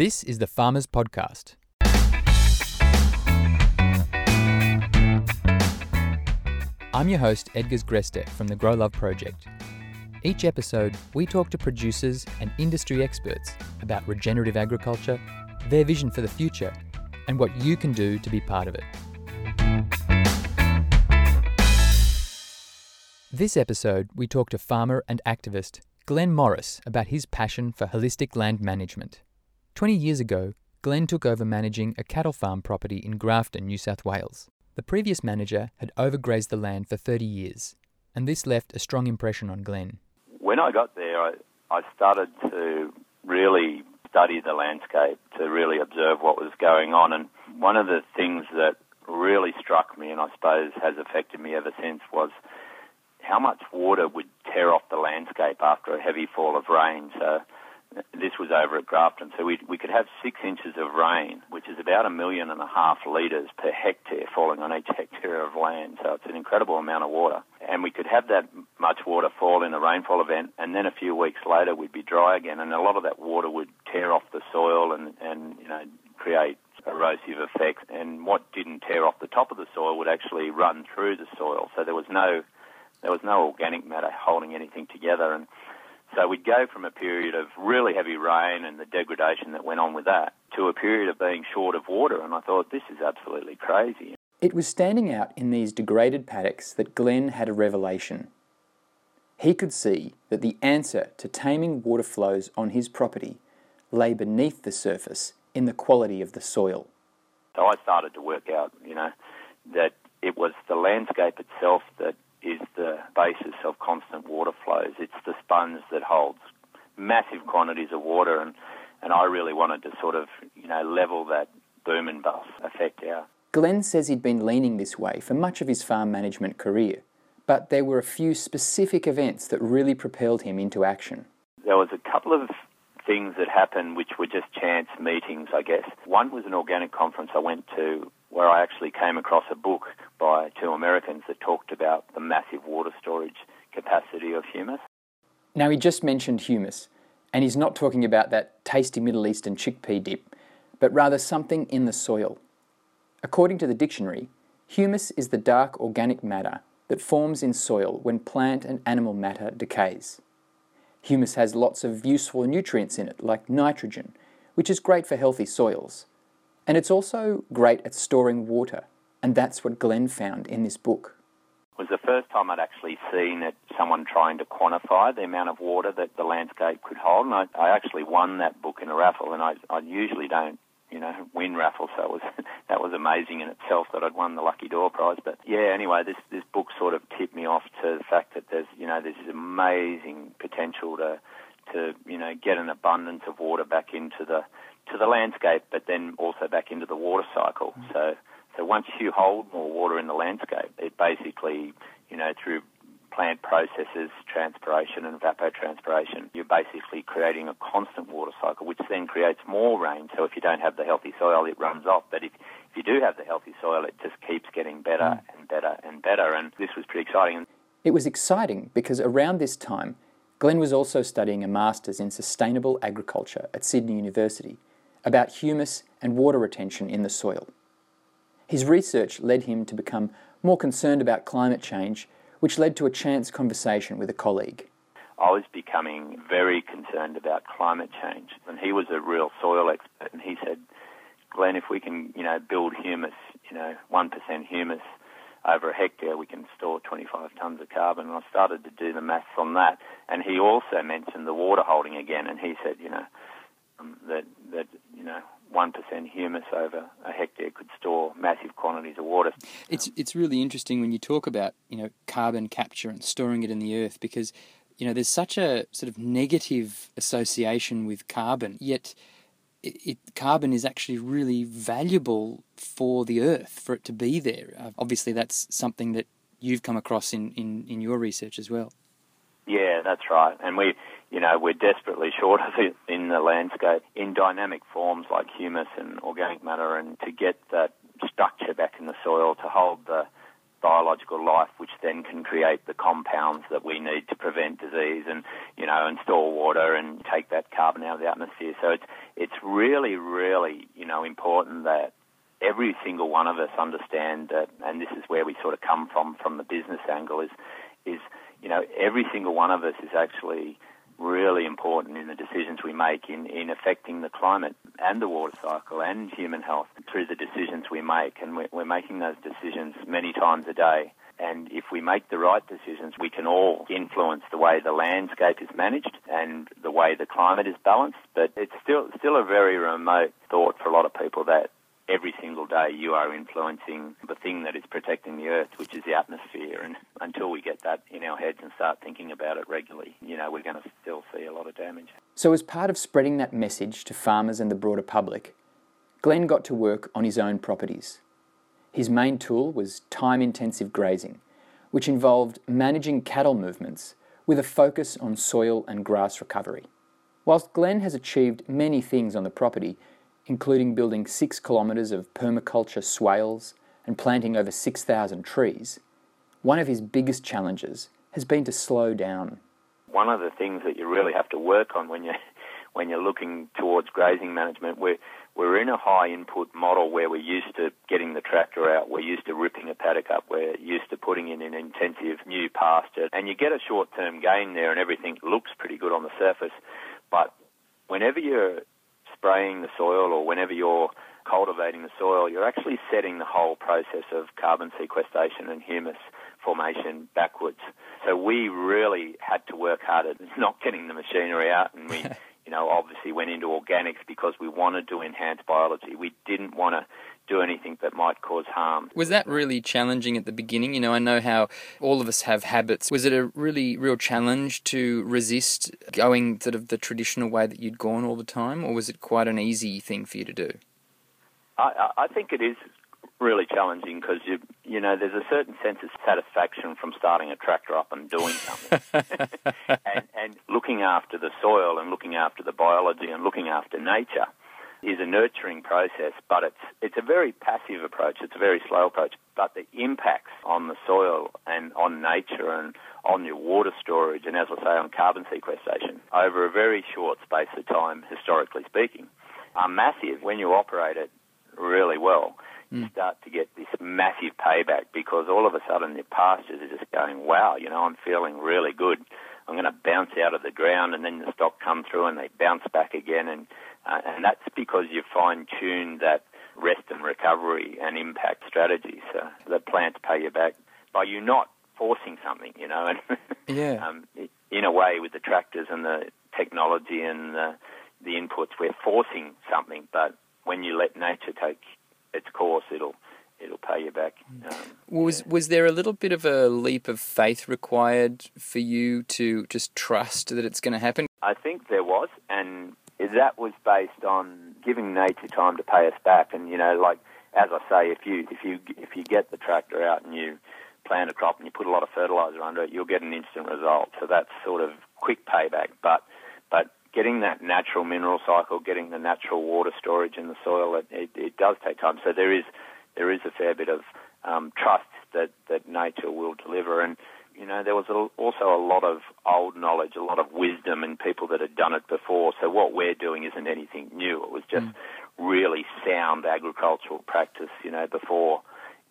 This is the Farmers Podcast. I'm your host, Edgars Greste from the Grow Love Project. Each episode, we talk to producers and industry experts about regenerative agriculture, their vision for the future, and what you can do to be part of it. This episode, we talk to farmer and activist Glenn Morris about his passion for holistic land management. 20 years ago, Glenn took over managing a cattle farm property in Grafton, New South Wales. The previous manager had overgrazed the land for 30 years, and this left a strong impression on Glenn. When I got there, I, I started to really study the landscape, to really observe what was going on. And one of the things that really struck me, and I suppose has affected me ever since, was how much water would tear off the landscape after a heavy fall of rain. So this was over at Grafton. So we, we could have six inches of rain, which is about a million and a half litres per hectare falling on each hectare of land. So it's an incredible amount of water. And we could have that much water fall in a rainfall event, and then a few weeks later we'd be dry again, and a lot of that water would tear off the soil and, and you know, create erosive effects. And what didn't tear off the top of the soil would actually run through the soil. So there was no there was no organic matter holding anything together. And so we'd go from a period of really heavy rain and the degradation that went on with that to a period of being short of water. And I thought, this is absolutely crazy. It was standing out in these degraded paddocks that Glenn had a revelation. He could see that the answer to taming water flows on his property lay beneath the surface in the quality of the soil. So I started to work out, you know, that it was the landscape itself that is the basis of constant water flows. It's the sponge that holds massive quantities of water, and, and I really wanted to sort of, you know, level that boom and bust effect out. Glenn says he'd been leaning this way for much of his farm management career, but there were a few specific events that really propelled him into action. There was a couple of things that happened which were just chance meetings, I guess. One was an organic conference I went to where I actually came across a book by two Americans that talked about the massive water storage capacity of humus. Now, he just mentioned humus, and he's not talking about that tasty Middle Eastern chickpea dip, but rather something in the soil. According to the dictionary, humus is the dark organic matter that forms in soil when plant and animal matter decays. Humus has lots of useful nutrients in it, like nitrogen, which is great for healthy soils. And it's also great at storing water, and that's what Glenn found in this book. It was the first time I'd actually seen it, someone trying to quantify the amount of water that the landscape could hold. And I, I actually won that book in a raffle, and I, I usually don't you know, win raffle. So it was that was amazing in itself that I'd won the lucky door prize. But yeah, anyway, this this book sort of tipped me off to the fact that there's you know there's this amazing potential to to you know get an abundance of water back into the to the landscape, but then also back into the water cycle. Mm. So, so once you hold more water in the landscape, it basically, you know, through plant processes, transpiration and evapotranspiration, you're basically creating a constant water cycle, which then creates more rain. So if you don't have the healthy soil, it runs off. But if, if you do have the healthy soil, it just keeps getting better mm. and better and better. And this was pretty exciting. It was exciting because around this time, Glenn was also studying a master's in sustainable agriculture at Sydney University about humus and water retention in the soil. His research led him to become more concerned about climate change, which led to a chance conversation with a colleague. I was becoming very concerned about climate change, and he was a real soil expert, and he said, Glenn, if we can, you know, build humus, you know, 1% humus over a hectare, we can store 25 tonnes of carbon. And I started to do the maths on that. And he also mentioned the water holding again, and he said, you know, um, that that you know one percent humus over a hectare could store massive quantities of water. It's it's really interesting when you talk about you know carbon capture and storing it in the earth because you know there's such a sort of negative association with carbon, yet. It, it, carbon is actually really valuable for the earth for it to be there. Uh, obviously, that's something that you've come across in, in, in your research as well. Yeah, that's right. And we, you know, we're desperately short of it in the landscape in dynamic forms like humus and organic matter, and to get that structure back in the soil to hold the biological life, which then can create the compounds that we need to prevent disease and, you know, and store water and take that carbon out of the atmosphere. So it's, it's really, really, you know, important that every single one of us understand that, and this is where we sort of come from, from the business angle is, is, you know, every single one of us is actually really important in the decisions we make in, in affecting the climate and the water cycle and human health through the decisions we make. And we're, we're making those decisions many times a day. And if we make the right decisions, we can all influence the way the landscape is managed and the way the climate is balanced. But it's still still a very remote thought for a lot of people that every single day you are influencing the thing that is protecting the earth, which is the atmosphere. And until we get that in our heads and start thinking about it regularly, you know, we're going to still see a lot of damage. So, as part of spreading that message to farmers and the broader public, Glenn got to work on his own properties. His main tool was time intensive grazing, which involved managing cattle movements with a focus on soil and grass recovery. Whilst Glenn has achieved many things on the property, including building six kilometres of permaculture swales and planting over 6,000 trees, one of his biggest challenges has been to slow down. One of the things that you really have to work on when you're, when you're looking towards grazing management, we're, we're in a high input model where we're used to getting the tractor out, we're used to ripping a paddock up, we're used to putting in an intensive new pasture, and you get a short term gain there and everything looks pretty good on the surface. But whenever you're spraying the soil or whenever you're cultivating the soil, you're actually setting the whole process of carbon sequestration and humus formation backwards. So we really had to work hard at not getting the machinery out and we, you know, obviously went into organics because we wanted to enhance biology. We didn't want to do anything that might cause harm. Was that really challenging at the beginning? You know, I know how all of us have habits. Was it a really real challenge to resist going sort of the traditional way that you'd gone all the time, or was it quite an easy thing for you to do? I, I think it is really challenging because you you know there's a certain sense of satisfaction from starting a tractor up and doing something and, and looking after the soil and looking after the biology and looking after nature is a nurturing process, but it's it's a very passive approach. It's a very slow approach, but the impacts on the soil and on nature and on your water storage and, as I say, on carbon sequestration over a very short space of time, historically speaking, are massive when you operate it really well. You mm. start to get this massive payback because all of a sudden your pastures are just going, wow, you know, I'm feeling really good. I'm going to bounce out of the ground, and then the stock come through and they bounce back again, and uh, and that's because you fine tune that rest and recovery and impact strategy. So the plants pay you back by you not forcing something, you know. And yeah. um, in a way, with the tractors and the technology and the, the inputs, we're forcing something. But when you let nature take its course, it'll it'll pay you back. Um, was yeah. was there a little bit of a leap of faith required for you to just trust that it's going to happen? I think there was, and that was based on giving nature time to pay us back. And you know, like as I say, if you if you if you get the tractor out and you plant a crop and you put a lot of fertilizer under it, you'll get an instant result. So that's sort of quick payback. But but getting that natural mineral cycle, getting the natural water storage in the soil, it, it, it does take time. So there is there is a fair bit of um, trust that, that nature will deliver. And, you know, there was a, also a lot of old knowledge, a lot of wisdom in people that had done it before. So what we're doing isn't anything new. It was just mm. really sound agricultural practice, you know, before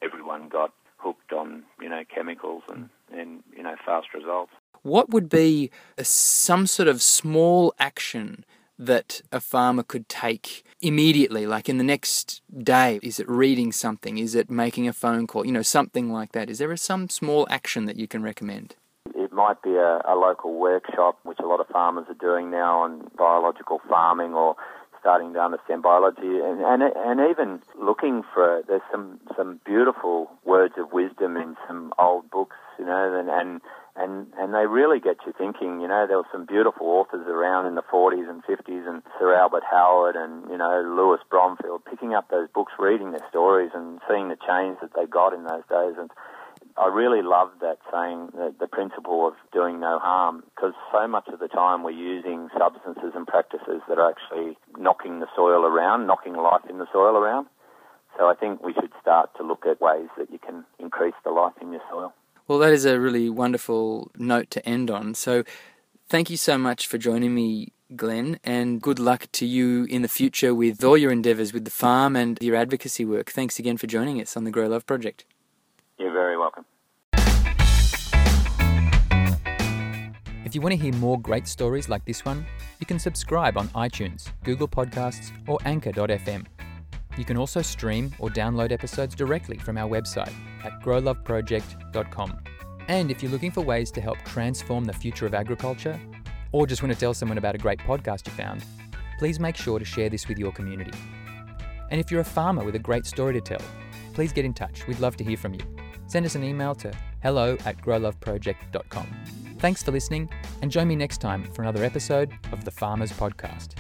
everyone got hooked on, you know, chemicals and, and you know, fast results. What would be a, some sort of small action that a farmer could take immediately, like in the next day? Is it reading something? Is it making a phone call? You know, something like that. Is there some small action that you can recommend? It might be a, a local workshop, which a lot of farmers are doing now on biological farming or starting to understand biology and, and and even looking for there's some some beautiful words of wisdom in some old books you know and and and and they really get you thinking. You know, there were some beautiful authors around in the 40s and 50s, and Sir Albert Howard and you know Louis Bromfield, picking up those books, reading their stories, and seeing the change that they got in those days. And I really love that saying, the, the principle of doing no harm, because so much of the time we're using substances and practices that are actually knocking the soil around, knocking life in the soil around. So I think we should start to look at ways that you can increase the life in your soil. Well, that is a really wonderful note to end on. So thank you so much for joining me, Glenn, and good luck to you in the future with all your endeavours with the farm and your advocacy work. Thanks again for joining us on the Grow Love Project. You're very welcome. If you want to hear more great stories like this one, you can subscribe on iTunes, Google Podcasts, or Anchor.fm. You can also stream or download episodes directly from our website at growloveproject.com. And if you're looking for ways to help transform the future of agriculture, or just want to tell someone about a great podcast you found, please make sure to share this with your community. And if you're a farmer with a great story to tell, please get in touch. We'd love to hear from you. Send us an email to hello at growloveproject.com. Thanks for listening, and join me next time for another episode of the Farmers Podcast.